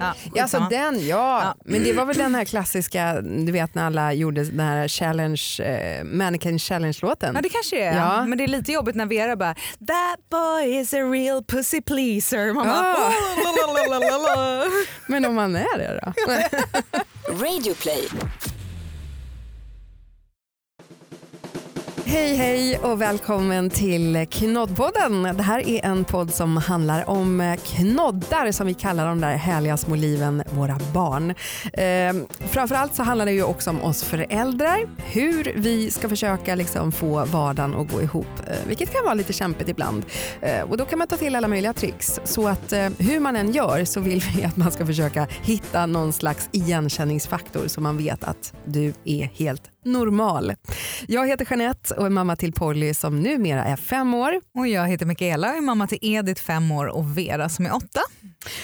Ja, Ja, alltså den, ja. Men det var väl den här klassiska, du vet när alla gjorde den här challenge, eh, mannequin challenge-låten. Ja det kanske det är. Ja. Men det är lite jobbigt när Vera bara “That boy is a real pussy pleaser”. Man bara, Ja. Men om man är det då? Radio play. Hej hej och välkommen till Knoddpodden. Det här är en podd som handlar om eh, knoddar som vi kallar de där härliga små liven, våra barn. Eh, framförallt så handlar det ju också om oss föräldrar, hur vi ska försöka liksom få vardagen att gå ihop, eh, vilket kan vara lite kämpigt ibland. Eh, och då kan man ta till alla möjliga tricks. Så att eh, hur man än gör så vill vi att man ska försöka hitta någon slags igenkänningsfaktor så man vet att du är helt normal. Jag heter Jeanette och är mamma till Polly som numera är fem år. Och jag heter Mikaela och är mamma till Edith fem år och Vera som är åtta.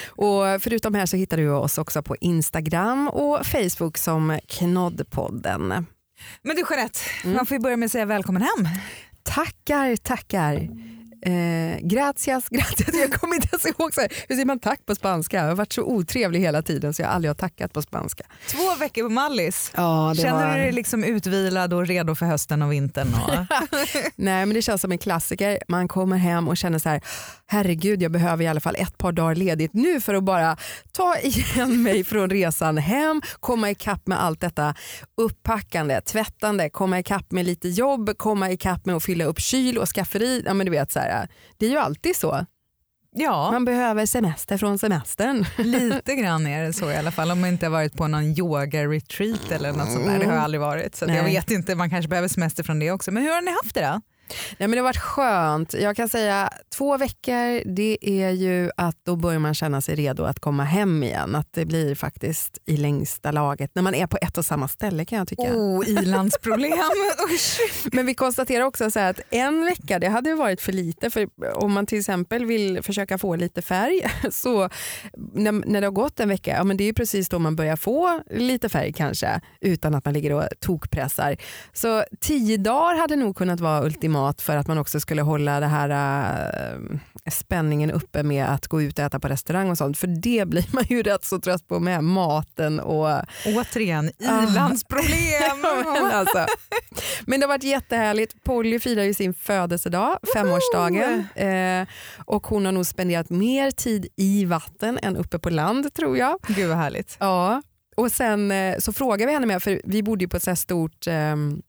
Och förutom här så hittar du oss också på Instagram och Facebook som Knoddpodden. Men du Jeanette, Mm. man får börja med att säga välkommen hem. Tackar, tackar. Eh, gracias, gracias. Jag kommer inte ens ihåg så här, hur säger man tack på spanska. Jag har varit så otrevlig hela tiden så jag aldrig har tackat på spanska. Två veckor på Mallis. Ja, Känner du dig liksom utvilad och redo för hösten och vintern? Och... Nej men det känns som en klassiker. Man kommer hem och känner så här, herregud jag behöver i alla fall ett par dagar ledigt nu för att bara ta igen mig från resan hem, komma ikapp med allt detta upppackande, tvättande, komma ikapp med lite jobb, komma ikapp med att fylla upp kyl och skafferi. Ja, men du vet, så här, det är ju alltid så. ja, Man behöver semester från semestern. lite grann är det så i alla fall. Om man inte har varit på någon yoga-retreat eller något sånt där. Det har jag aldrig varit. Så jag vet inte, man kanske behöver semester från det också. Men hur har ni haft det då? Nej, men det har varit skönt. Jag kan säga två veckor det är ju att då börjar man känna sig redo att komma hem igen. Att det blir faktiskt i längsta laget när man är på ett och samma ställe kan jag tycka. Oh, ilandsproblem. Men vi konstaterar också så att en vecka det hade varit för lite. För om man till exempel vill försöka få lite färg så när, när det har gått en vecka, ja, men det är precis då man börjar få lite färg kanske utan att man ligger och tokpressar. Så tio dagar hade nog kunnat vara ultimat för att man också skulle hålla det här äh, spänningen uppe med att gå ut och äta på restaurang och sånt. För det blir man ju rätt så trött på med maten och Återigen, Ah. ilandsproblem. men, alltså. men det har varit jättehärligt. Polly firar ju sin födelsedag, femårsdagen. Eh, och hon har nog spenderat mer tid i vatten än uppe på land tror jag. Gud vad härligt. Ja. Och sen eh, så frågade vi henne med, för vi bodde ju på ett så stort ehm,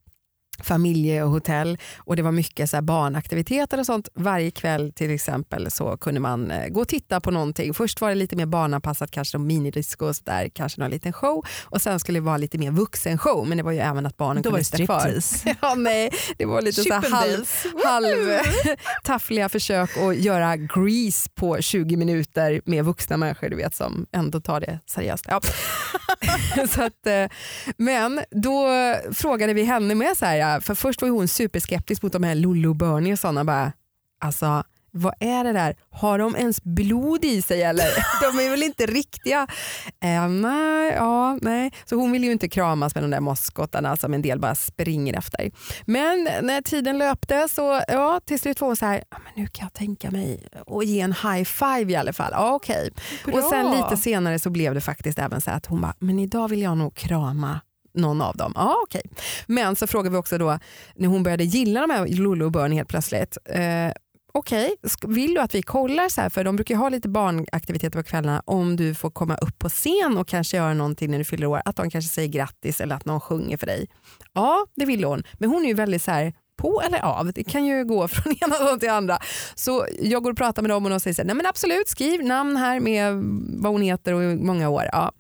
familjehotell och det var mycket så barnaktiviteter och sånt. Varje kväll till exempel så kunde man eh, gå och titta på någonting. Först var det lite mer barnanpassat, kanske någon minidisco och där, kanske någon liten show och sen skulle det vara lite mer vuxenshow men det var ju även att barnen Då kunde stå kvar. Ja, nej, det var lite så halv, halv taffliga försök att göra grease på 20 minuter med vuxna människor du vet, som ändå tar det seriöst. Ja. så att, eh, men då frågade vi henne med, så här, för först var hon superskeptisk mot de här Lollo och Bernie och sådana. Bara, alltså, vad är det där? Har de ens blod i sig eller? De är väl inte riktiga? Eh, nej, ja, nej. Så hon vill ju inte kramas med de där moskottarna som en del bara springer efter. Men när tiden löpte så ja, till slut var hon så här, ja, men nu kan jag tänka mig att ge en high five i alla fall. Ja, okej. Och sen lite senare så blev det faktiskt även så att hon bara, men idag vill jag nog krama någon av dem. Ah, okej. Men så frågade vi också då när hon började gilla de här Lollo och Bernie helt plötsligt. Eh, Okej, okay. vill du att vi kollar så här, för de brukar ju ha lite barnaktiviteter på kvällarna om du får komma upp på scen och kanske göra någonting när du fyller år, att de kanske säger grattis eller att någon sjunger för dig. Ja, det vill hon, men hon är ju väldigt så här på eller av. Det kan ju gå från ena dagen till andra. Så jag går och pratar med dem och de säger så här, nej men absolut skriv namn här med vad hon heter och hur många år. Ja.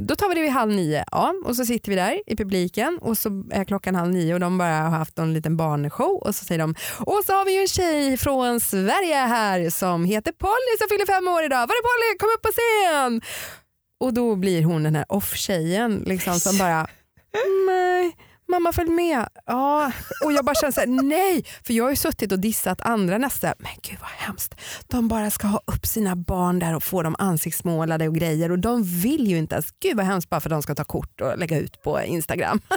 Då tar vi det vid halv nio ja. och så sitter vi där i publiken och så är klockan halv nio och de bara har haft en liten barnshow och så säger de och så har vi ju en tjej från Sverige här som heter Polly som fyller fem år idag. Var är Polly? Kom upp på scen! Och då blir hon den här off-tjejen liksom, som bara mamma följ med. Ja. Och jag bara känner så här, nej, för jag har ju suttit och dissat andra nästa, men gud vad hemskt. De bara ska ha upp sina barn där och få dem ansiktsmålade och grejer och de vill ju inte ens, gud vad hemskt bara för att de ska ta kort och lägga ut på Instagram.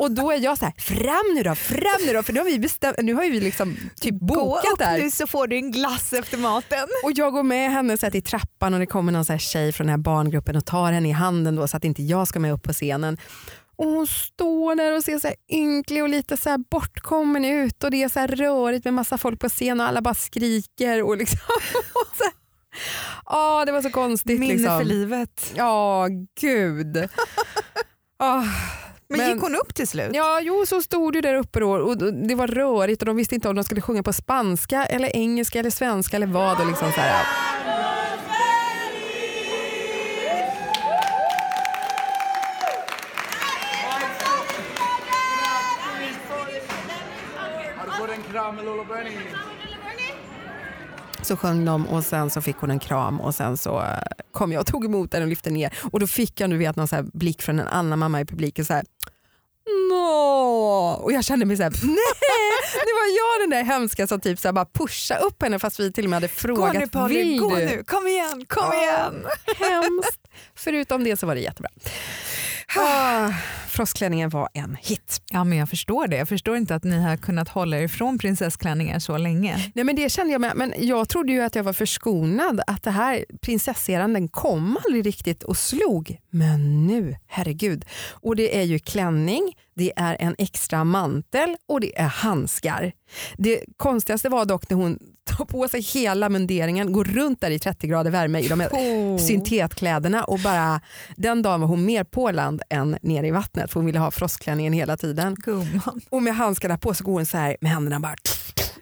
Och då är jag så här, fram nu då, fram nu då, för nu har vi bestämt, nu har vi liksom typ Gå bokat upp där. nu så får du en glass efter maten. Och jag går med henne så här till trappan och det kommer någon så här tjej från den här barngruppen och tar henne i handen då, så att inte jag ska med upp på scenen. Och hon står där och ser så här ynklig och lite så här bortkommen ut och det är så rörigt med massa folk på scen och alla bara skriker. Och liksom, och så. Ja, det var så konstigt. Minne liksom. för livet. Ja, gud. Ah, Men, Men- gick hon upp till slut? Ja, jo så stod du där uppe då och det var rörigt och de visste inte om de skulle sjunga på spanska eller engelska eller svenska eller vad. Och liksom så här. Lolo Bernie? Så sjöng de och sen så fick hon en kram och sen så eh, kom jag och tog emot den och lyfte ner och då fick jag du vet, någon så här blick från en annan mamma i publiken så här. Nå! Och jag kände mig så här, nej, det var jag den där hemska som typ så här bara pusha upp henne fast vi till och med hade Gå frågat nu Polly, vill gå du? nu. Kom igen, kom Ja. igen. Hemskt. Förutom det så var det jättebra. Ah, frostklänningen var en hit. Ja men jag förstår det. Jag förstår inte att ni har kunnat hålla er ifrån prinsessklänningar så länge. Nej, men det kände jag med. Men jag trodde ju att jag var förskonad. Att det här prinsesseran den kom aldrig riktigt och slog. Men nu, herregud. Och det är ju klänning, det är en extra mantel och det är handskar. Det konstigaste var dock när hon tar på sig hela munderingen, går runt där i 30 grader värme i de här Oh. syntetkläderna och bara den dagen var hon mer på land än nere i vattnet för hon ville ha frostklänningen hela tiden. Gumman. Och med handskarna på så går hon så här med händerna bara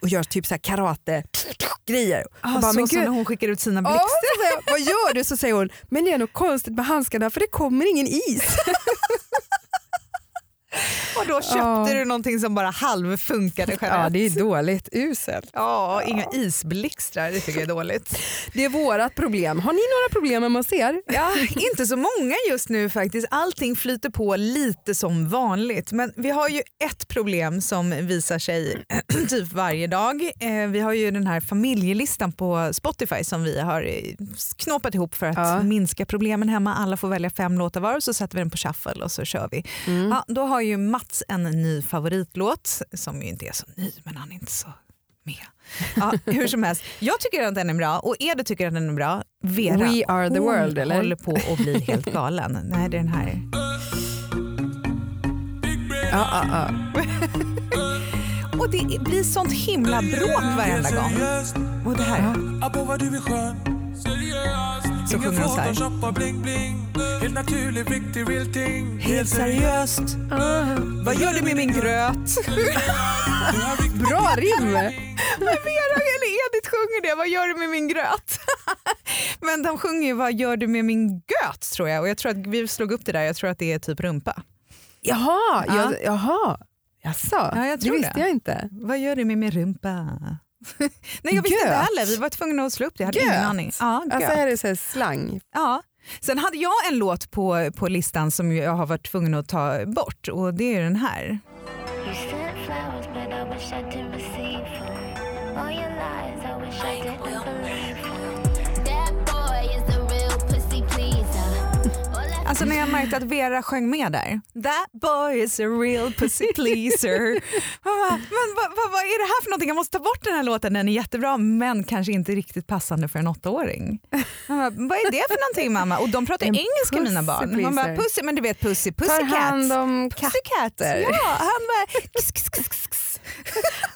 och gör typ så karate grejer. Ah, och bara, så men som när hon skickar ut sina blixtar. jag, vad gör du? Så säger hon, men det är nog konstigt med handskarna för det kommer ingen is. Då köpte Ja. du någonting som bara halvfunkade Ja, Jeanette. det är dåligt, uselt. Ja, inga isblixtrar, det tycker jag är dåligt. Det är vårat problem. Har ni några problem med masser? Ja, inte så många just nu faktiskt. Allting flyter på lite som vanligt. Men vi har ju ett problem som visar sig typ varje dag. Eh, vi har ju den här familjelistan på Spotify som vi har eh, knåpat ihop för att Ja. minska problemen hemma. Alla får välja fem låtar var och så sätter vi den på shuffle och så kör vi. Mm. Ja, då har ju Mats en ny favoritlåt som ju inte är så ny men han är inte så med. Ja, hur som helst, jag tycker att den är bra och Edu tycker att den är bra. Vera, We are the hon world, eller? håller på att bli helt galen. Nej, det är den här. Ja, ja, ja. Och det blir sånt himla bråk varenda gång. Och det här. Abba Så sjunger hon så här. Helt naturlig, riktig real ting Helt seriöst. Vad gör du med min gröt? Bra rim! Vera eller Edith sjunger det. Vad gör du med min gröt? Men de sjunger ju Vad gör du med min göt tror jag. Och jag tror att vi slog upp det där. Jag tror att det är typ rumpa. Jaha, Ja. jag, jaha. Jaså, Ja, jag tror det visste det. jag inte. Vad gör du med min rumpa? Nej jag visste inte Göt? heller. Vi var tvungna att slå upp det. Jag hade ingen Göt? aning. Ja, Alltså är det så här slang? Ja. Sen hade jag en låt på, på listan som jag har varit tvungen att ta bort och det är den här. Alltså när jag märkte att Vera sjöng med där. That boy is a real pussy pleaser. Bara, men vad, vad, vad är det här för någonting? Jag måste ta bort den här låten. Den är jättebra men kanske inte riktigt passande för en åttaåring. Bara, vad är det för någonting mamma? Och de pratar En engelska mina barn. Man bara, pussy, men du vet pussy, Tar pussycat. hand om katter. Ja, han bara... Kss, kss, kss.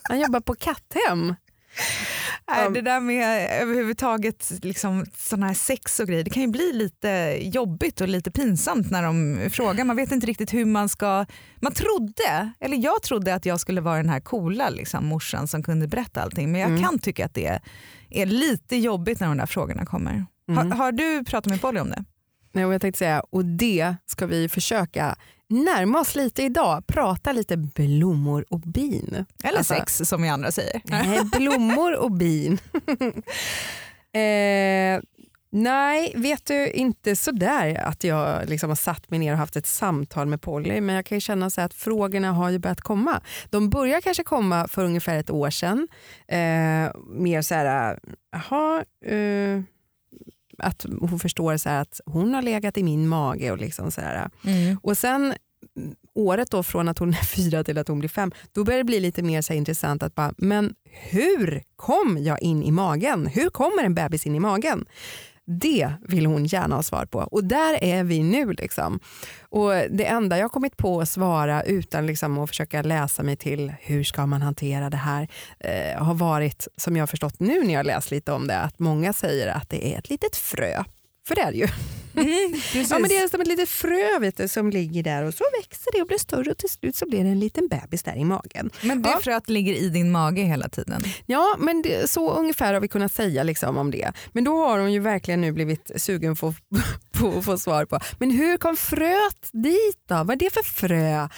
Han jobbar på katthem. Nej, det där med överhuvudtaget liksom, såna här sex och grejer, det kan ju bli lite jobbigt och lite pinsamt när de frågar. Man vet inte riktigt hur man ska... Man trodde, eller jag trodde att jag skulle vara den här coola liksom, morsan som kunde berätta allting. Men jag Mm. kan tycka att det är lite jobbigt när de där frågorna kommer. Mm. Har, har du pratat med Polly om det? Nej, jag tänkte säga, och det ska vi försöka närma oss lite idag. Prata lite blommor och bin. Eller Alltså- sex som vi andra säger. Nej, blommor och bin. eh, nej, vet du, inte sådär att jag liksom har satt mig ner och haft ett samtal med Polly, men jag kan ju känna så att frågorna har ju börjat komma. De börjar kanske komma för ungefär ett år sedan. Eh, mer så här, jaha, eh, att hon förstår så här att hon har legat i min mage och liksom så här. Mm. Och sen året då från att hon är fyra till att hon blir fem, då börjar det bli lite mer så intressant att bara, men hur kom jag in i magen? Hur kommer en bebis in i magen? Det vill hon gärna ha svar på och där är vi nu. Liksom. Och Det enda jag har kommit på att svara utan liksom att försöka läsa mig till hur ska man hantera det här eh, har varit, som jag har förstått nu när jag läst lite om det, att många säger att det är ett litet frö. För det är det ju. Ja, men det är som ett litet frö vet du, som ligger där och så växer det och blir större och till slut så blir det en liten bebis där i magen. Men det Ja. fröet ligger i din mage hela tiden. Ja, men det, så ungefär har vi kunnat säga liksom om det. Men då har hon ju verkligen nu blivit sugen på, på att få svar på. Men hur kom fröet dit då? Vad är det för frö?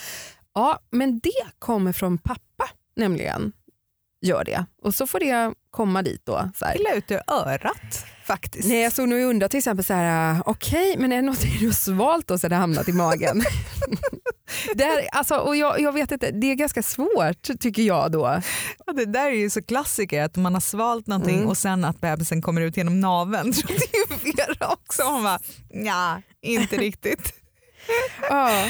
Ja, men det kommer från pappa nämligen. Gör det. Och så får det komma dit då. Så här. Ut ur örat faktiskt. Nej, jag stod nog och undrade till exempel så här, okej, men är det någonting du har svalt då så det hamnat i magen? det är, alltså, och jag, jag vet inte, det är ganska svårt tycker jag då. Ja, det där är ju så klassiker att man har svalt någonting Mm. och sen att bebisen kommer ut genom naveln. Det är ju Vera också. Hon bara, ja, inte riktigt. Ja.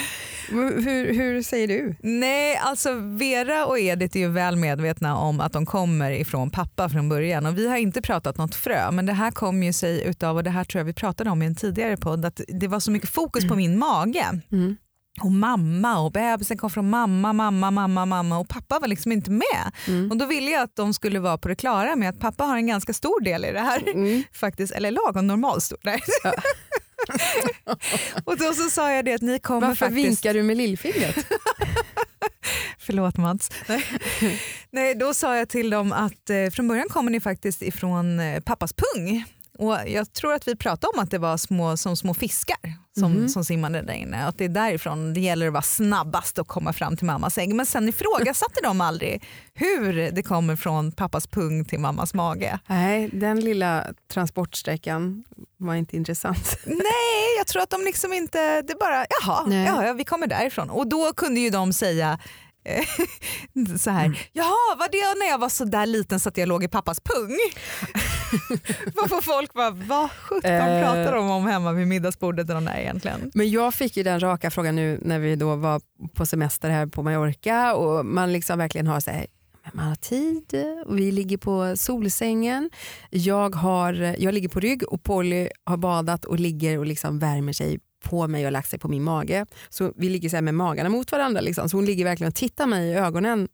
Hur, hur säger du? Nej, alltså Vera och Edith är ju väl medvetna om att de kommer ifrån pappa från början och vi har inte pratat något frö men det här kom ju sig utav, och det här tror jag vi pratade om i en tidigare podd, att det var så mycket fokus på min mage. Mm. Och mamma och bebisen kom från mamma, mamma, mamma, mamma och pappa var liksom inte med. Mm. Och då ville jag att de skulle vara på det klara med att pappa har en ganska stor del i det här. Mm. Faktiskt, eller lagom normalstor. Nej. Ja. och då så sa jag det att ni kommer Varför faktiskt... vinkar du med lillfingret? Förlåt Mats. Nej. Nej, då sa jag till dem att eh, från början kommer ni faktiskt ifrån eh, pappas pung. Och jag tror att vi pratade om att det var små, som små fiskar som, Mhm. som simmade där inne. Att det är därifrån det gäller att vara snabbast och komma fram till mammas ägg. Men sen ifrågasatte de aldrig hur det kommer från pappas pung till mammas mage. Nej, den lilla transportsträckan var inte intressant. Nej, jag tror att de liksom inte, det bara, jaha, Nej. jaha, ja, vi kommer därifrån. Och då kunde ju de säga så här, Mm. jaha var det när jag var så där liten så att jag låg i pappas pung? Varför folk bara, vad sjutton Eh. pratar de om hemma vid middagsbordet de där egentligen? Men jag fick ju den raka frågan nu när vi då var på semester här på Mallorca och man liksom verkligen har så här, man har tid och vi ligger på solsängen. Jag, har, jag ligger på rygg och Polly har badat och ligger och liksom värmer sig på mig och lagt sig på min mage. Så vi ligger så här med magarna mot varandra. Liksom. Så hon ligger verkligen och tittar mig i ögonen.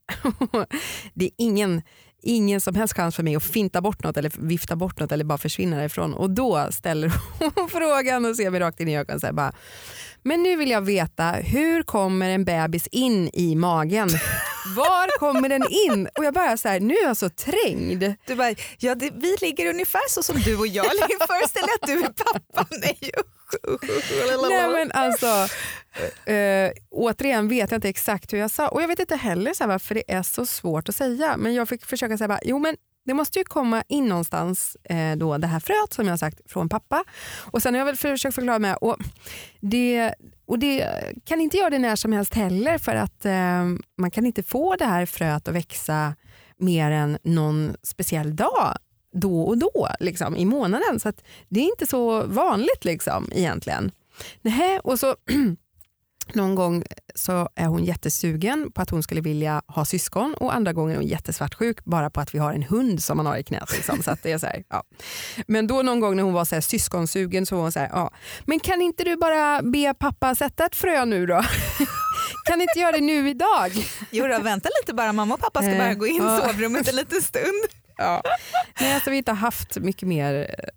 det är ingen, ingen som helst chans för mig att finta bort något eller vifta bort något eller bara försvinna därifrån. Och då ställer hon frågan och ser mig rakt in i ögonen. Så här, bara, men nu vill jag veta, hur kommer en bebis in i magen? Var kommer den in? Och jag bara så här, nu är jag så trängd. Du bara, ja, det, vi ligger ungefär så som du och jag ligger. Föreställ dig att du är pappa. Nej. Nej men alltså, eh, återigen vet jag inte exakt hur jag sa och jag vet inte heller så varför det är så svårt att säga. Men jag fick försöka säga bara, jo men det måste ju komma in någonstans eh, då det här fröet som jag sagt från pappa. Och sen har jag väl försökt förklara med och det, och det kan inte göra det när som helst heller för att eh, man kan inte få det här fröet att växa mer än någon speciell dag då och då liksom, i månaden. Så att det är inte så vanligt liksom, egentligen. Nähä, och så någon gång så är hon jättesugen på att hon skulle vilja ha syskon och andra gånger är hon jättesvartsjuk bara på att vi har en hund som man har i knät. Liksom. Så det är så här, ja. Men då någon gång när hon var så här syskonsugen så var hon så här, ja. men kan inte du bara be pappa sätta ett frö nu då? kan inte göra det nu idag? Jo då, vänta lite bara, mamma och pappa ska Eh, bara gå in i sovrummet en liten stund. Ja. Nej, alltså, vi har inte haft mycket mer eh,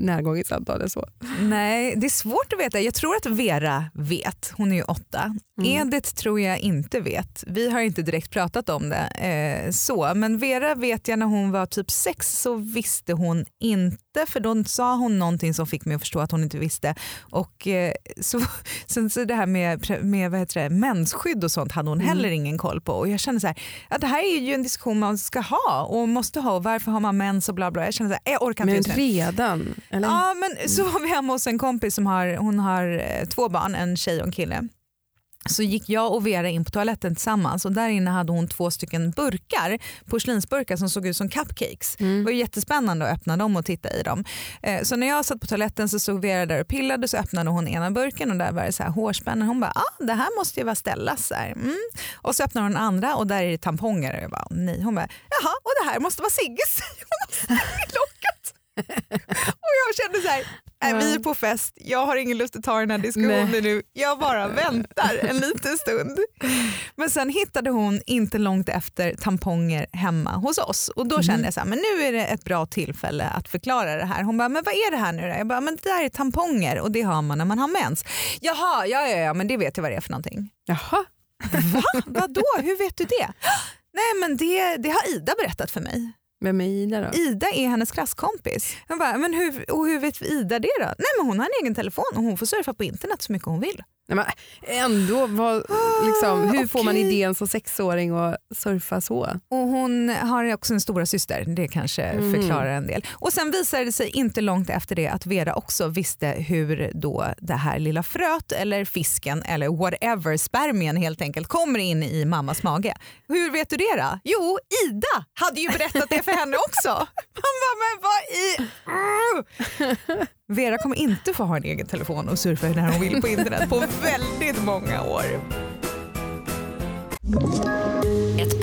närgånget samtal än så. Nej, det är svårt att veta. Jag tror att Vera vet, hon är ju åtta. Mm. Edith tror jag inte vet. Vi har inte direkt pratat om det. Eh, så. Men Vera vet jag när hon var typ sex så visste hon inte för då sa hon någonting som fick mig att förstå att hon inte visste. Och eh, så, sen så det här med, med vad heter det, mensskydd och sånt hade hon Mm. heller ingen koll på. Och jag kände så här, ja, det här är ju en diskussion man ska ha och måste ha. Och varför har man mens och bla bla. Jag kände så här, jag orkar inte Men redan? Eller? Ja men så var vi hemma hos en kompis som har, hon har eh, två barn, en tjej och en kille. så gick jag och Vera in på toaletten tillsammans och där inne hade hon två stycken burkar, porslinsburkar som såg ut som cupcakes. Det var jättespännande att öppna dem och titta i dem. Eh, Så när jag satt på toaletten så såg Vera där och pillade så öppnade hon ena burken och där var det så här hårspännen. Hon bara, ah, det här måste ju vara Stellas. Mm. Och så öppnar hon den andra och där är det tamponger. Och jag bara, nej. Hon bara, jaha och det här måste vara Sigges. Och jag kände så här, vi är på fest, jag har ingen lust att ta den här diskussionen Nej. nu. Jag bara väntar en liten stund. Men sen hittade hon inte långt efter tamponger hemma hos oss och då kände jag så här, men nu är det ett bra tillfälle att förklara det här. Hon bara, men vad är det här nu då? Jag bara, men det där är tamponger och det har man när man har mens. Jaha, ja, ja, ja men det vet jag vad det är för någonting. Jaha. Va? Vadå, hur vet du det? Nej men det, det har Ida berättat för mig. Vem är Ida då? Ida är hennes klasskompis. Jag bara, men hur, och hur vet Ida det då? Nej men hon har en egen telefon och hon får surfa på internet så mycket hon vill. Nej, men ändå, vad, liksom, hur får man idén som sexåring att surfa så? Och hon har också en stora syster. det kanske Mm. förklarar en del. Och sen visade det sig inte långt efter det att Vera också visste hur då det här lilla fröet eller fisken eller whatever, spermien helt enkelt, kommer in i mammas mage. Hur vet du det då? Jo, Ida hade ju berättat det för henne också. Man bara, men vad i... Vera kommer inte få ha en egen telefon och surfa när hon vill på internet på väldigt många år.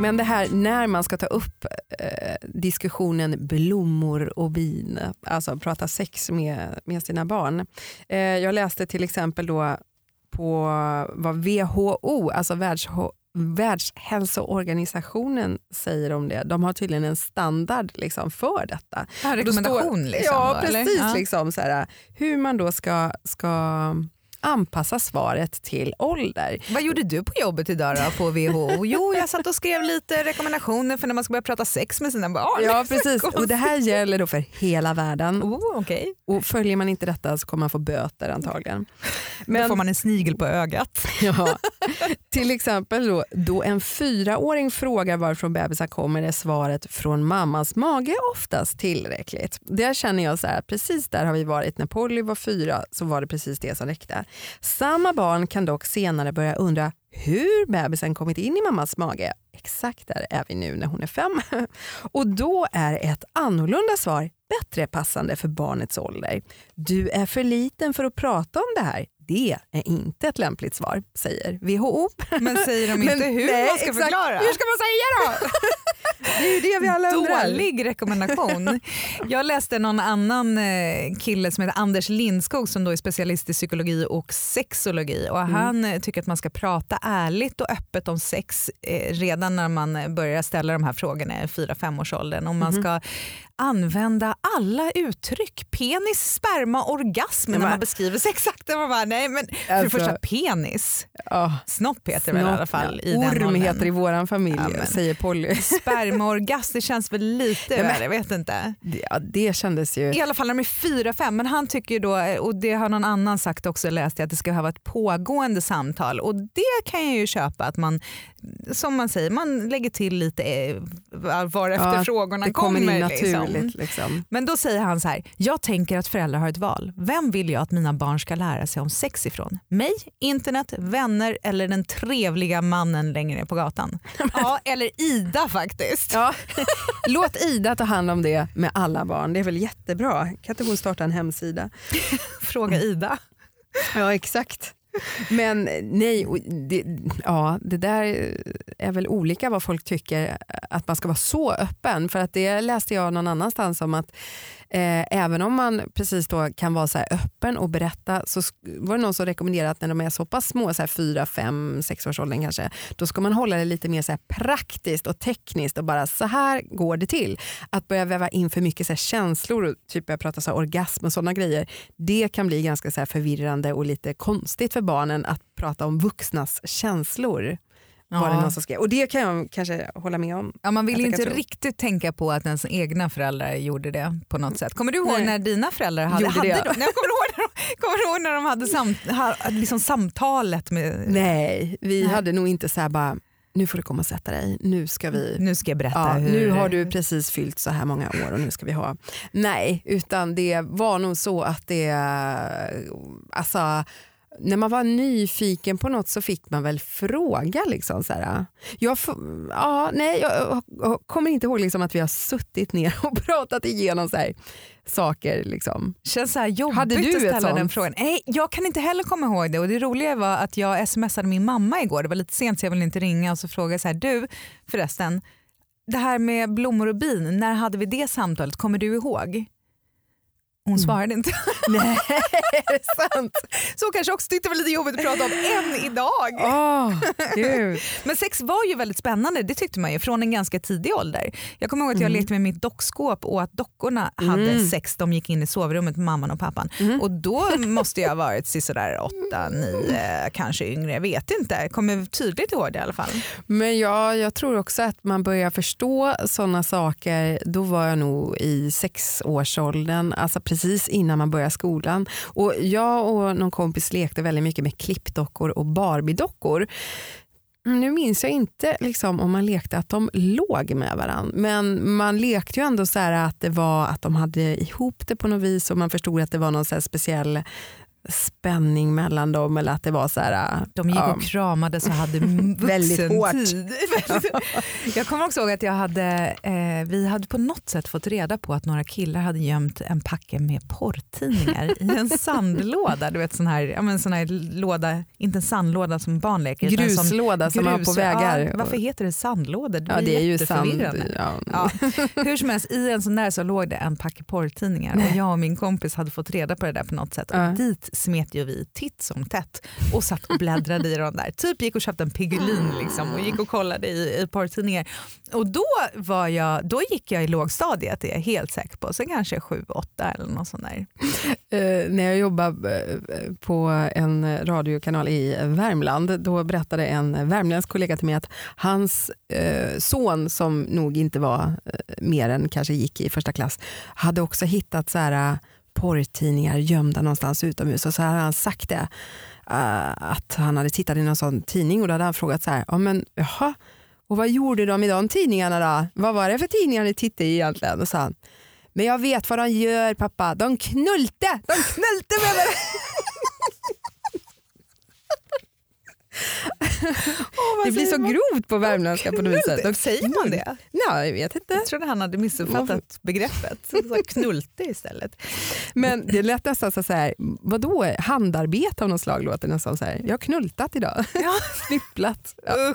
Men det här när man ska ta upp eh, diskussionen blommor och bin, alltså prata sex med, med sina barn. Eh, jag läste till exempel då på vad WHO, alltså världs, Världshälsoorganisationen säger om det. De har tydligen en standard liksom, för detta. Ja, Då rekommendation står- liksom Ja, då, eller? precis. Ja. Liksom, så här, hur man då ska, ska anpassa svaret till ålder. Vad gjorde du på jobbet idag då på WHO? Jo, jag satt och skrev lite rekommendationer för när man ska börja prata sex med sina barn. Ja, precis. Och det här gäller då för hela världen. Oh, okej. Och följer man inte detta så kommer man få böter antagligen. Då får man en snigel på ögat. ja, till exempel då, då en fyraåring frågar varifrån bebisar kommer är svaret från mammas mage oftast tillräckligt. Där känner jag så här, precis där har vi varit. När Polly var fyra så var det precis det som räckte. Samma barn kan dock senare börja undra hur bebisen kommit in i mammas mage. Exakt där är vi nu när hon är fem. Och då är ett annorlunda svar bättre passande för barnets ålder. Du är för liten för att prata om det här. Det är inte ett lämpligt svar, säger WHO. Men säger de inte Men hur nej, man ska exakt. förklara? Hur ska man säga då? det är ju det vi alla undrar. Dålig rekommendation. Jag läste någon annan eh, kille som heter Anders Lindskog som då är specialist i psykologi och sexologi och Mm. han eh, tycker att man ska prata ärligt och öppet om sex eh, redan när man börjar ställa de här frågorna i 4-5 års åldern. Och Mhm. man ska använda alla uttryck. Penis, sperma, orgasm när man beskriver sexakten. Man bara, nej men för det Alltså- första penis, Ja, snopp heter det väl i alla fall i Orm heter i våran familj, Ja, säger Polly. Spermaorgasm, det känns väl lite väl, jag vet inte. Ja, det kändes ju... I alla fall när de är fyra, fem. Men han tycker ju då, och det har någon annan sagt också, läst jag, att det ska vara ett pågående samtal. Och det kan jag ju köpa att man, som man säger, man lägger till lite eh, var efter Ja, frågorna det kommer in Liksom. naturligt. Liksom. Men då säger han så här, jag tänker att föräldrar har ett val. Vem vill jag att mina barn ska lära sig om sex ifrån? Mig, internet, vänner eller den trevliga mannen längre ner på gatan? Ja, eller Ida faktiskt. Ja. Låt Ida ta hand om det med alla barn. Det är väl jättebra. Kan inte hon starta en hemsida? Fråga Ida. Ja, exakt. Men nej, det, ja, det där är väl olika vad folk tycker att man ska vara så öppen. För att det läste jag någon annanstans om att eh, även om man precis då kan vara så här öppen och berätta så var det någon som rekommenderade att när de är så pass små, så här 4, 5, 6 års åldern kanske, då ska man hålla det lite mer så här praktiskt och tekniskt och bara så här går det till. Att börja väva in för mycket så här känslor, och typ jag pratar så här orgasm och sådana grejer, det kan bli ganska så här förvirrande och lite konstigt för barnen att prata om vuxnas känslor. Var det Ja. någon som skrev. Och det kan jag kanske hålla med om. Ja, man vill ju inte riktigt tänka på att ens egna föräldrar gjorde det på något sätt. Kommer du ihåg Nej. när dina föräldrar hade, Gjorde hade det? de, nej, kommer, du ihåg när de, kommer du ihåg när de hade sam, ha, liksom samtalet med Nej, vi Nej. hade nog inte så här bara, nu får du komma och sätta dig, nu ska vi nu ska jag berätta Ja, hur... nu har du precis fyllt så här många år och nu ska vi ha. Nej, utan det var nog så att det, alltså när man var nyfiken på något så fick man väl fråga. Liksom, så här. Jag, ja, nej, jag, jag kommer inte ihåg liksom, att vi har suttit ner och pratat igenom så här, saker. Liksom. känns så här jobbigt Hade du att ställa den frågan. Nej, jag kan inte heller komma ihåg det och det roliga var att jag smsade min mamma igår, det var lite sent så jag ville inte ringa och så frågade jag så här, du förresten, det här med blommor och bin, när hade vi det samtalet, kommer du ihåg? Hon svarade inte. Nej, är det sant? Så hon kanske också tyckte det var lite jobbigt att prata om än idag. Åh, gud. Men sex var ju väldigt spännande, det tyckte man ju från en ganska tidig ålder. Jag kommer ihåg att jag Mm. lekte med mitt dockskåp och att dockorna hade sex, de gick in i sovrummet med mamman och pappan. Mm. Och då måste jag ha varit sådär åtta, nio, kanske yngre, jag vet inte. Jag kommer tydligt ihåg det i alla fall. Men ja, jag tror också att man börjar förstå sådana saker, då var jag nog i sexårsåldern, alltså precis innan man börjar skolan. Och jag och någon kompis lekte väldigt mycket med klippdockor och barbiedockor. Mm, nu minns jag inte liksom, om man lekte att de låg med varandra, men man lekte ju ändå så här att det var att de hade ihop det på något vis och man förstod att det var någon så här speciell spänning mellan dem eller att det var så här, De gick och kramades och hade Väldigt hårt. jag kommer också ihåg att jag hade, eh, vi hade på något sätt fått reda på att några killar hade gömt en packe med porrtidningar i en sandlåda. Du vet sån här, ja, men sån här låda, inte en sandlåda som barn leker. gruslåda som man har på grus- vägar. Ja, varför heter det sandlådor? Ja, det är ju sand. Ja. Ja, hur som helst, i en sån där så låg det en packe porrtidningar och jag och min kompis hade fått reda på det där på något sätt. Och dit smet ju vi titt som tätt och satt och bläddrade i dem där. Typ gick och köpte en Piggelin liksom och gick och kollade i, i porrtidningar. Och då, var jag, då gick jag i lågstadiet, det är jag helt säker på. Sen kanske sju, åtta eller något sånt där. Eh, när jag jobbade eh, på en radiokanal i Värmland, då berättade en värmländsk kollega till mig att hans eh, son, som nog inte var eh, mer än kanske gick i första klass, hade också hittat så här, eh, porrtidningar gömda någonstans utomhus. Och så hade han sagt det, eh, att han hade tittat i någon sån tidning och då hade han frågat så här, ja men jaha, och vad gjorde de i de tidningarna då? Vad var det för tidningar ni tittade i egentligen? Och så han, men jag vet vad de gör pappa, de knulte, de knulte med varandra. det blir så grovt på värmländska på något. De Säger man det? Ja, jag vet inte. Jag trodde han hade missuppfattat begreppet. Så sa knulte istället. Men det lät nästan så här, vadå, handarbete av något slag låter nästan så här. Jag har knultat idag, Ja. snipplat. Ja.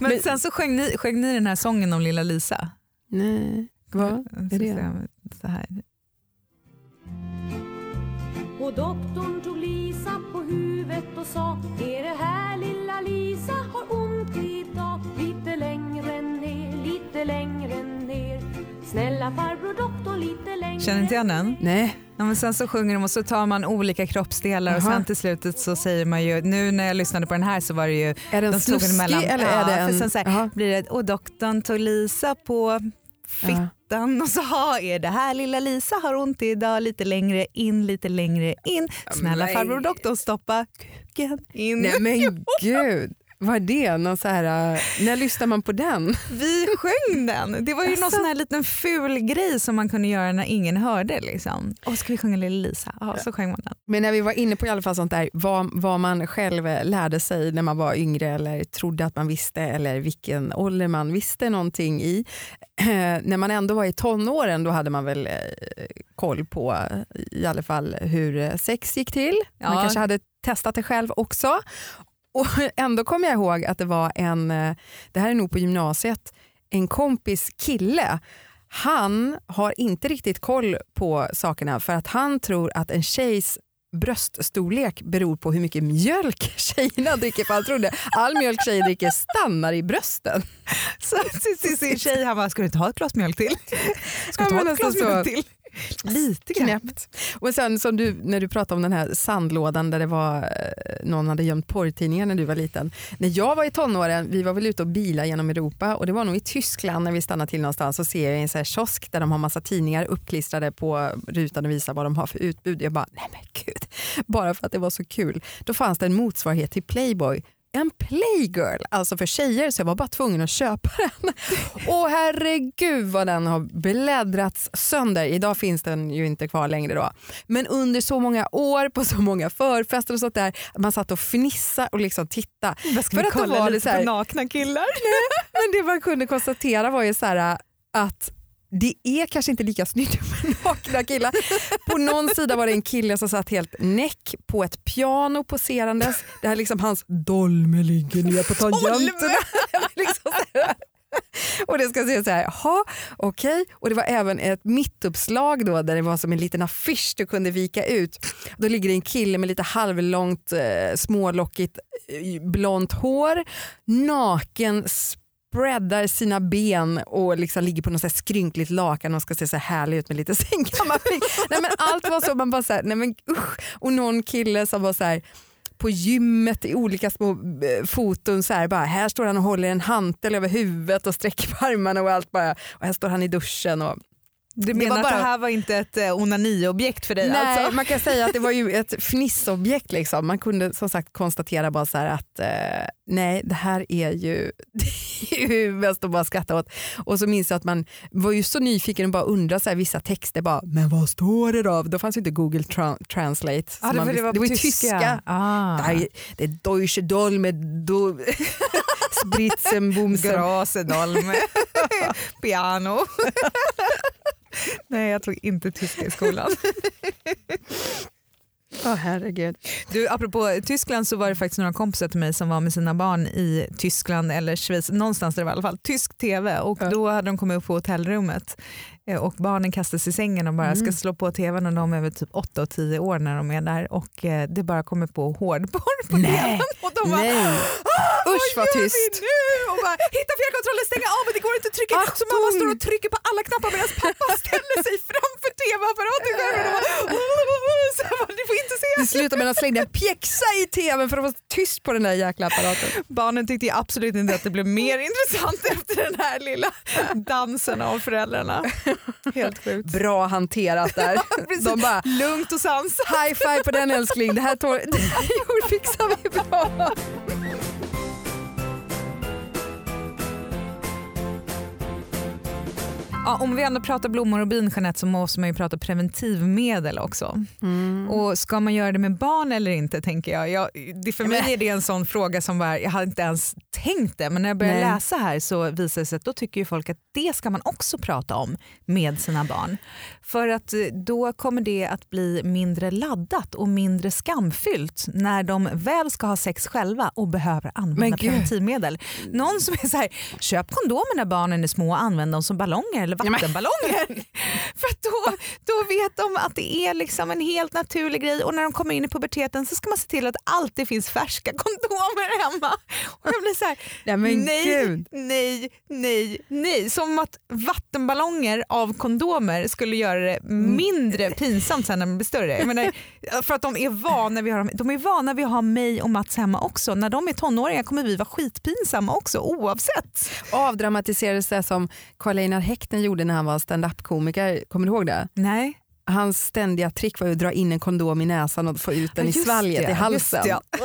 Men, Men- sen så sjöng ni, sjöng ni den här sången om lilla Lisa. Nej, vad är det? Så här. Och doktorn tog Lisa på huvudet och sa Är det här Lisa har ont idag Lite längre ner, lite längre ner. Snälla farbror doktor lite längre Känner inte igen den? Nej, Ja, men sen så sjunger de och så tar man olika kroppsdelar och Jaha. sen till slutet så säger man ju, nu när jag lyssnade på den här så var det ju är den de snuskig eller ja, är det en... för sen så här, blir det, och doktorn tog Lisa på fittan och så ha, är det här lilla Lisa har ont idag lite längre in, lite längre in. Snälla farbror doktorn stoppa kuken in. Nej men gud, vad är det? Någon så här, uh, när lyssnar man på den? Vi sjöng den. Det var ju någon sån här liten ful grej som man kunde göra när ingen hörde. Liksom. Åh, ska vi sjunga Lilla Lisa? Ja, så sjöng man den. Men när vi var inne på i alla fall sånt där, vad, vad man själv eh, lärde sig när man var yngre eller trodde att man visste eller vilken ålder man visste någonting i. när man ändå var i tonåren då hade man väl eh, koll på eh, i alla fall hur eh, sex gick till. Man Ja. kanske hade testat det själv också. Och ändå kommer jag ihåg att det var en, eh, det här är nog på gymnasiet, en kompis kille han har inte riktigt koll på sakerna för att han tror att en tjejs bröststorlek beror på hur mycket mjölk tjejerna dricker. För han trodde all mjölk tjejer dricker stannar i brösten. Så till sin tjej han bara, ska du ta ett glas mjölk till? Ska du ta ett glas mjölk till? Lite. Knäppt. Och sen som du, när du pratade om den här sandlådan där det var eh, någon hade gömt porrtidningar när du var liten. När jag var i tonåren, vi var väl ute och bila genom Europa och det var nog i Tyskland när vi stannade till någonstans och ser jag en så här kiosk där de har massa tidningar uppklistrade på rutan och visar vad de har för utbud. Jag bara, nej men gud, bara för att det var så kul. Då fanns det en motsvarighet till Playboy en playgirl, alltså för tjejer, så jag var bara tvungen att köpa den. Och herregud vad den har bläddrats sönder. Idag finns den ju inte kvar längre då. Men under så många år på så många förfester och sånt där, man satt och fnissade och liksom tittade. Vad ska För vi att kolla var lite så här- på nakna killar? Men det man kunde konstatera var ju så här att det är kanske inte lika snyggt med nakna killar. På någon sida var det en kille som satt helt näck på ett piano poserandes. Det här liksom hans dolme ligger ner på tangenterna. liksom. Och det ska se så här, jaha okej. Och det var även ett mittuppslag då där det var som en liten affisch du kunde vika ut. Då ligger det en kille med lite halvlångt eh, smålockigt eh, blont hår, naken, spreadar sina ben och liksom ligger på något så skrynkligt lakan och ska se så här härlig ut med lite sängkammarfläkt. nej men allt var så, man bara så här, nej men usch. Och någon kille som var så här på gymmet i olika små eh, foton. Så här, bara, här står han och håller en hantel över huvudet och sträcker på armarna och allt bara. Och här står han i duschen. Och, Du menar att bara- det här var inte ett eh, onaniobjekt för dig? Nej, alltså? man kan säga att det var ju ett fnissobjekt. Liksom. Man kunde som sagt konstatera bara så att eh, nej, det här är ju, det ju mest att bara skratta åt. Och så minns jag att man var ju så nyfiken och bara undrade så här, vissa texter bara, men vad står det då? Då fanns ju inte Google tra- Translate. Så det, var, det var visste- på ju tyska. Ah. Det, det är Deutsche Doll med do, Spritzenbumsen. Grasedolm. Piano. Nej, jag tog inte tyska i skolan. Åh herregud. Du, apropå Tyskland så var det faktiskt några kompisar till mig som var med sina barn i Tyskland eller Schweiz, någonstans där det var i alla fall, tysk tv och då hade de kommit upp på hotellrummet och barnen kastas i sängen och bara Mm. ska slå på tvn och de är väl typ 8 och 10 år när de är där och eh, det bara kommer på hårdporr på tvn och de bara Nej. "Ah, Usch, vad gör tyst." vi nu? Och bara, hitta fjärrkontrollen, stänga av och det går inte att trycka. Så mamma står och trycker på alla knappar medan pappa ställer sig framför tv-apparaten de ni får inte se. Det slutar med att slänga en pjäxa i tvn för att vara tyst på den där jäkla apparaten. Barnen tyckte absolut inte att det blev mer intressant efter den här lilla dansen av föräldrarna. Helt sjukt. Bra hanterat där. De bara Lugnt och sansat. high five på den älskling, det här, det här fixar vi bra. Ja, om vi ändå pratar blommor och bin Jeanette, så måste man ju prata preventivmedel också. Och Ska man göra det med barn eller inte tänker jag. jag det, för mig är det en sån fråga som bara, jag hade inte ens tänkt det men när jag började Nej. läsa här så visar det sig att då tycker ju folk att det ska man också prata om med sina barn. För att eh, då kommer det att bli mindre laddat och mindre skamfyllt när de väl ska ha sex själva och behöver använda preventivmedel. Någon som är så här, köp kondomer när barnen är små och använd dem som ballonger eller vattenballonger. För då, då vet de att det är liksom en helt naturlig grej och när de kommer in i puberteten så ska man se till att alltid finns färska kondomer hemma. Och jag blir så här, Nej, nej, nej, nej, nej. Som att vattenballonger av kondomer skulle göra det mindre pinsamt sen när man blir större. Jag menar, för att de är vana vid att ha, de är vana vid att ha mig och Mats hemma också. När de är tonåringar kommer vi vara skitpinsamma också oavsett. Avdramatiserades det som Karl Einar Häckner gjorde när han var stand-up-komiker. Kommer du ihåg det? Nej. Hans ständiga trick var ju att dra in en kondom i näsan och få ut den i Just svalget det, i halsen. det.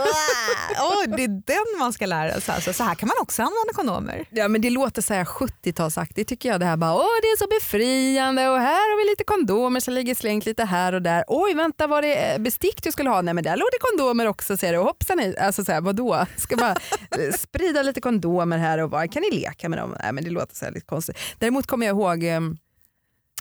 Åh, det är den man ska lära sig. Alltså, så här kan man också använda kondomer. Ja, men det låter så här 70-talsaktigt tycker jag. Det här bara, åh det är så befriande och här har vi lite kondomer som ligger slängt lite här och där. Oj vänta var det eh, bestick du skulle ha? Nej men där låg det kondomer också ser du. Hoppsan. Alltså så här, vadå? Ska bara eh, sprida lite kondomer här och var kan ni leka med dem? Nej men det låter så här lite konstigt. Däremot kommer jag ihåg ehm,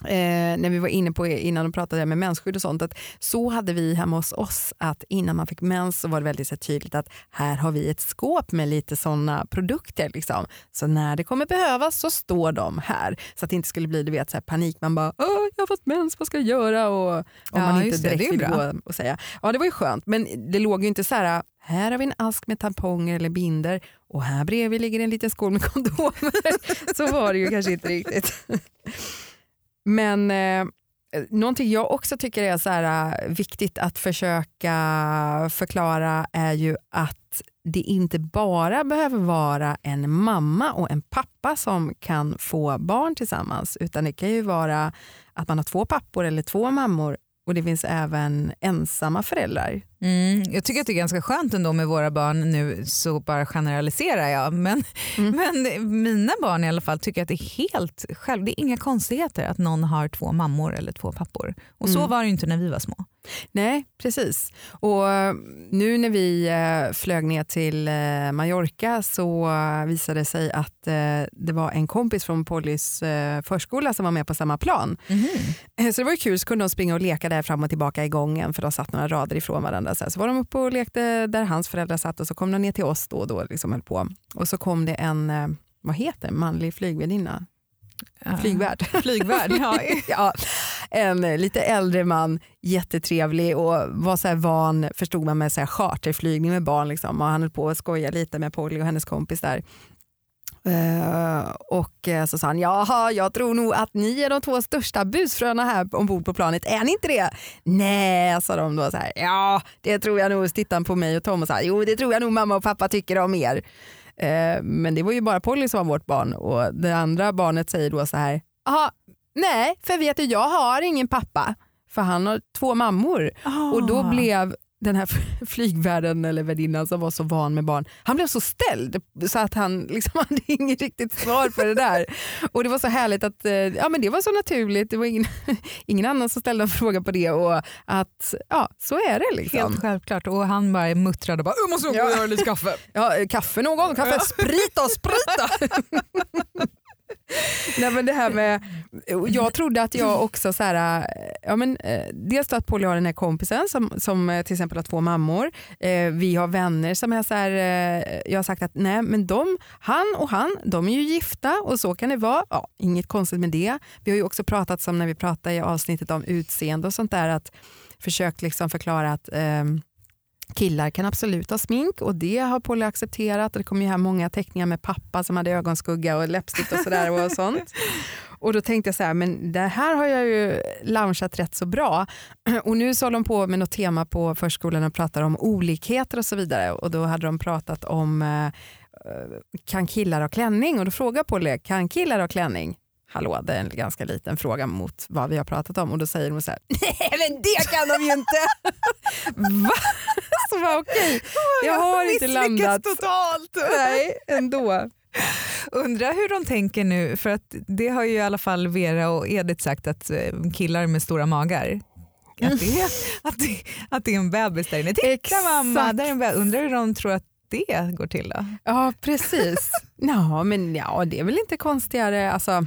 Eh, när vi var inne på innan och pratade med mensskydd och sånt, att så hade vi hemma hos oss att innan man fick mens så var det väldigt så tydligt att här har vi ett skåp med lite sådana produkter. Liksom. Så när det kommer behövas så står de här. Så att det inte skulle bli du vet, så panik, man bara jag har fått mens, vad ska jag göra? Och, om Ja, man inte direkt det vill gå och säga. Ja det var ju skönt, men det låg ju inte så här här har vi en ask med tamponger eller binder och här bredvid ligger en liten skål med kondomer. så var det ju kanske inte riktigt. Men eh, någonting jag också tycker är så här, eh, viktigt att försöka förklara är ju att det inte bara behöver vara en mamma och en pappa som kan få barn tillsammans utan det kan ju vara att man har två pappor eller två mammor och det finns även ensamma föräldrar. Mm, jag tycker att det är ganska skönt ändå med våra barn nu så bara generaliserar jag men, Mm. men mina barn i alla fall tycker att det är helt själv, det är inga konstigheter att någon har två mammor eller två pappor. Och så Mm. var det ju inte när vi var små. Nej, precis. Och eh, nu när vi eh, flög ner till eh, Mallorca så visade det sig att det var en kompis från Pollys förskola som var med på samma plan. Eh, Så det var ju kul, så kunde de springa och leka där fram och tillbaka i gången för de satt några rader ifrån varandra. Så, var de uppe och lekte där hans föräldrar satt och så kom de ner till oss då och då. Liksom höll på. Och så kom det en, vad heter manlig flygvärdinna? Flygvärd. Flygvärd, ja. ja, en lite äldre man, jättetrevlig och var så här van, förstod man, med så här charterflygning med barn. Liksom. Och han höll på att skoja lite med Polly och hennes kompis där. Uh, och eh, så sa han, jaha, jag tror nog att ni är de två största busfröna här ombord på planet. Är ni inte det? Nej, sa de då. Så här, ja, det tror jag nog. Tittade han på mig och Tom och sa, jo det tror jag nog mamma och pappa tycker om er. Uh, men det var ju bara Polly som var vårt barn och det andra barnet säger då så här, jaha, nej, för vet du jag har ingen pappa. För han har två mammor. Och då blev den här flygvärden eller värdinnan som var så van med barn, han blev så ställd så att han liksom hade inget riktigt svar på det där. Och det var så härligt att eh, ja, men det var så naturligt, det var ingen, ingen annan som ställde en fråga på det och att ja, så är det. Liksom. Helt självklart. Och han bara muttrade bara, jag måste gå och göra lite kaffe. Ja, kaffe någon, kaffe, sprit då, sprit då. Nej, men det här med, jag trodde att jag också, så här, eh, ja, men, eh, dels då att Polly har den här kompisen som, som eh, till exempel har två mammor. Eh, vi har vänner som är så här, eh, jag har sagt att nej men de, han och han, de är ju gifta och så kan det vara. Ja, inget konstigt med det. Vi har ju också pratat som när vi pratade i avsnittet om utseende och sånt där, att försökt liksom förklara att ehm, Killar kan absolut ha smink och det har Polly accepterat. Det kom ju här många teckningar med pappa som hade ögonskugga och läppstift och sådär. och sånt. Och då tänkte jag så här, men det här har jag ju launchat rätt så bra. Och nu så håller de på med något tema på förskolan och pratar om olikheter och så vidare. Och då hade de pratat om eh, kan killar ha klänning? Och då frågar Polly, kan killar ha klänning? Hallå, det är en ganska liten fråga mot vad vi har pratat om och då säger de så här, nej men det kan de ju inte. Va? Så bara, okej, jag har inte landat. totalt. Nej, ändå. Undrar hur de tänker nu, för att det har ju i alla fall Vera och Edith sagt att eh, killar med stora magar att det, är, att det, att det är en bebis där inne. Titta Exakt. mamma, där är en bebis. Undrar hur de tror att det går till då? Ja, precis. Ja, men ja, det är väl inte konstigare. Alltså,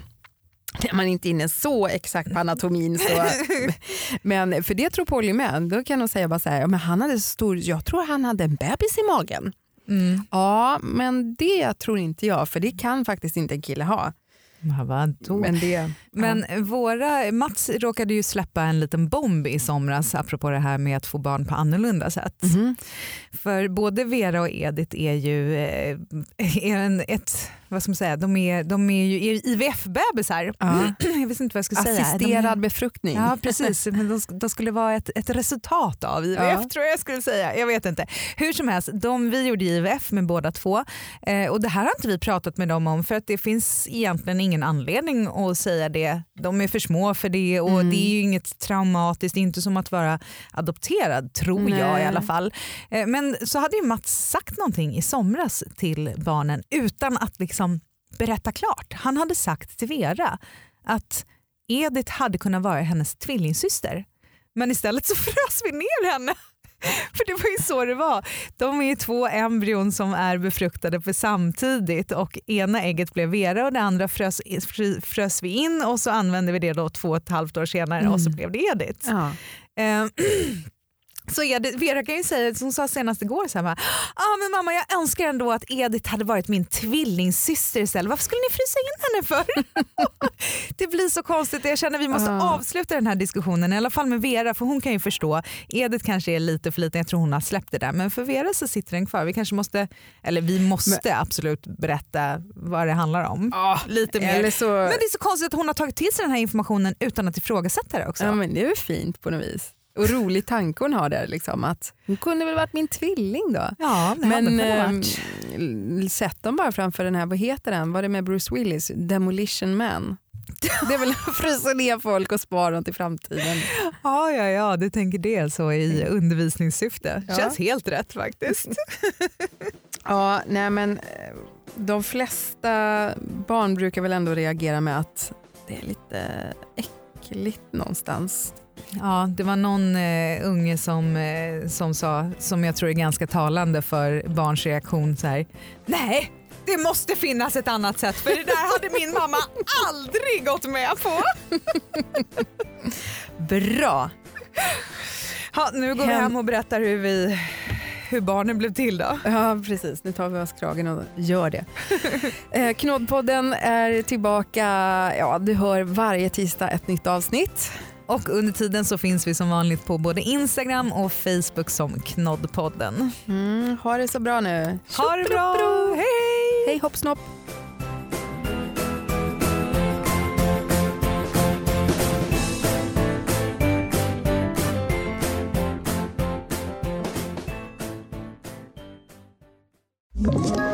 man inte är inne så exakt på anatomin. Så, men för det tror Polly med. Då kan de säga bara så här, ja, men han hade stor, jag tror han hade en bebis i magen. Mm. Ja, men det tror inte jag, för det kan faktiskt inte en kille ha. Vadå? Men det, Men våra, Mats råkade ju släppa en liten bomb i somras apropå det här med att få barn på annorlunda sätt. Mhm. För både Vera och Edith är ju eh, är en, ett, vad ska man säga, de är, de är ju IVF-bebisar. Ja. Jag vet inte vad jag ska säga. De assisterad befruktning. Ja precis, men de, de skulle vara ett, ett resultat av IVF Ja. tror jag jag skulle säga. Jag vet inte. Hur som helst, de, vi gjorde IVF med båda två eh, och det här har inte vi pratat med dem om för att det finns egentligen ingen anledning att säga det. De är för små för det och Mm. det är ju inget traumatiskt, det är inte som att vara adopterad tror jag i Nej. alla fall. Eh, men så hade ju Mats sagt någonting i somras till barnen utan att liksom berätta klart. Han hade sagt till Vera att Edith hade kunnat vara hennes tvillingsyster. Men istället så frös vi ner henne. För det var ju så det var. De är ju två embryon som är befruktade för samtidigt och ena ägget blev Vera och det andra frös, frös vi in och så använde vi det då två och ett halvt år senare och så blev det Edith. Ja. Eh, så det, Vera kan ju säga, som sa senast igår, så här, ah, men mamma jag önskar ändå att Edith hade varit min tvillingsyster istället. Varför skulle ni frysa in henne för? det blir så konstigt. Jag känner att vi måste Ah. avsluta den här diskussionen, i alla fall med Vera, för hon kan ju förstå. Edith kanske är lite för liten, jag tror hon har släppt det där. Men för Vera så sitter den kvar. Vi kanske måste, eller vi måste absolut berätta vad det handlar om. lite mer. Så, Men det är så konstigt att hon har tagit till sig den här informationen utan att ifrågasätta det också. ja, men det är ju fint på något vis. Och rolig tanke hon har där. Liksom, att hon kunde väl varit min tvilling då. Ja, det Men eh, sätt dem bara framför den här, vad heter den? Var det med Bruce Willis? Demolition Man. Det är väl att frysa ner folk och spara dem till framtiden. Ja, ja, ja, du tänker det så i undervisningssyfte. Ja. Känns helt rätt faktiskt. Ja, nej men eh, de flesta barn brukar väl ändå reagera med att det är lite äckligt någonstans. Ja, det var någon eh, unge som, eh, som sa, som jag tror är ganska talande för barns reaktion så här. Nej, det måste finnas ett annat sätt för det där hade min mamma aldrig gått med på. Bra! Ja, nu går vi Hem- hem och berättar hur, vi, hur barnen blev till då. Ja, precis. Nu tar vi oss kragen och gör det. eh, Knoddpodden är tillbaka. Ja, du hör varje tisdag ett nytt avsnitt. Och under tiden så finns vi som vanligt på både Instagram och Facebook som Knoddpodden. Mm, ha det så bra nu. Ha det bra! Hej! Hej hopp snopp. Ett